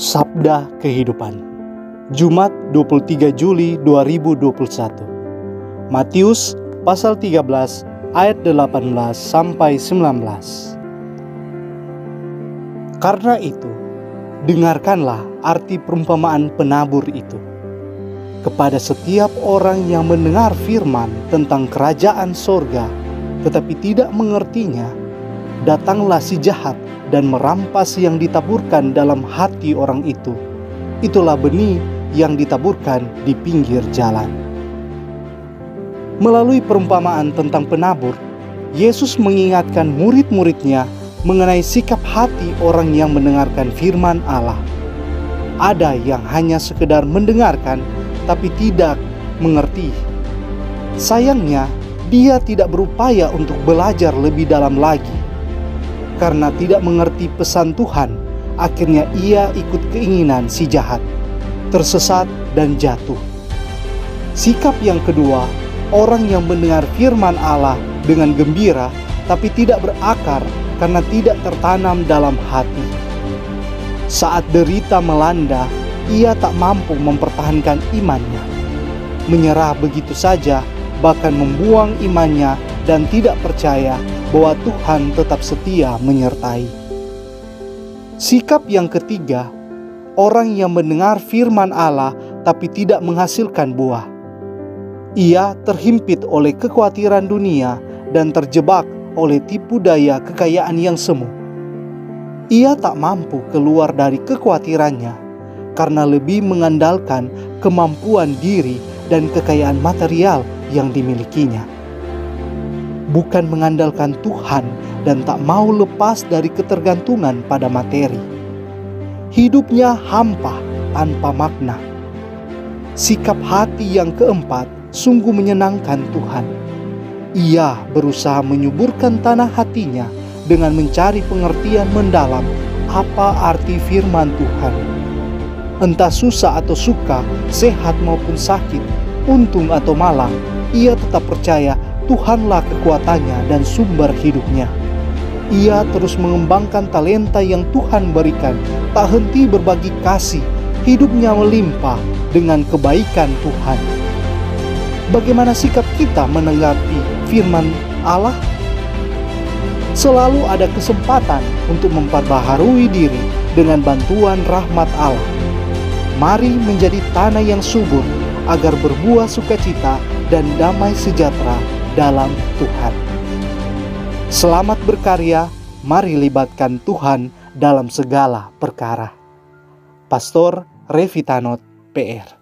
Sabda Kehidupan. Jumat 23 Juli 2021 Matius pasal 13 ayat 18 sampai 19 Karena itu dengarkanlah arti perumpamaan penabur itu. Kepada setiap orang yang mendengar firman tentang kerajaan sorga tetapi tidak mengertinya datanglah si jahat dan merampas yang ditaburkan dalam hati orang itu. Itulah benih yang ditaburkan di pinggir jalan. Melalui perumpamaan tentang penabur, Yesus mengingatkan murid-muridnya mengenai sikap hati orang yang mendengarkan firman Allah. Ada yang hanya sekedar mendengarkan tapi tidak mengerti. Sayangnya, dia tidak berupaya untuk belajar lebih dalam lagi karena tidak mengerti pesan Tuhan, akhirnya ia ikut keinginan si jahat, tersesat dan jatuh. Sikap yang kedua, orang yang mendengar firman Allah dengan gembira tapi tidak berakar karena tidak tertanam dalam hati. Saat derita melanda, ia tak mampu mempertahankan imannya. Menyerah begitu saja, bahkan membuang imannya dan tidak percaya bahwa Tuhan tetap setia menyertai. Sikap yang ketiga, orang yang mendengar firman Allah tapi tidak menghasilkan buah. Ia terhimpit oleh kekhawatiran dunia dan terjebak oleh tipu daya kekayaan yang semu. Ia tak mampu keluar dari kekhawatirannya karena lebih mengandalkan kemampuan diri dan kekayaan material yang dimilikinya bukan mengandalkan Tuhan dan tak mau lepas dari ketergantungan pada materi. Hidupnya hampa tanpa makna. Sikap hati yang keempat sungguh menyenangkan Tuhan. Ia berusaha menyuburkan tanah hatinya dengan mencari pengertian mendalam apa arti firman Tuhan. Entah susah atau suka, sehat maupun sakit, untung atau malang, ia tetap percaya Tuhanlah kekuatannya dan sumber hidupnya. Ia terus mengembangkan talenta yang Tuhan berikan, tak henti berbagi kasih, hidupnya melimpah dengan kebaikan Tuhan. Bagaimana sikap kita menanggapi firman Allah? Selalu ada kesempatan untuk memperbaharui diri dengan bantuan rahmat Allah. Mari menjadi tanah yang subur agar berbuah sukacita dan damai sejahtera dalam Tuhan. Selamat berkarya, mari libatkan Tuhan dalam segala perkara. Pastor Revitanot PR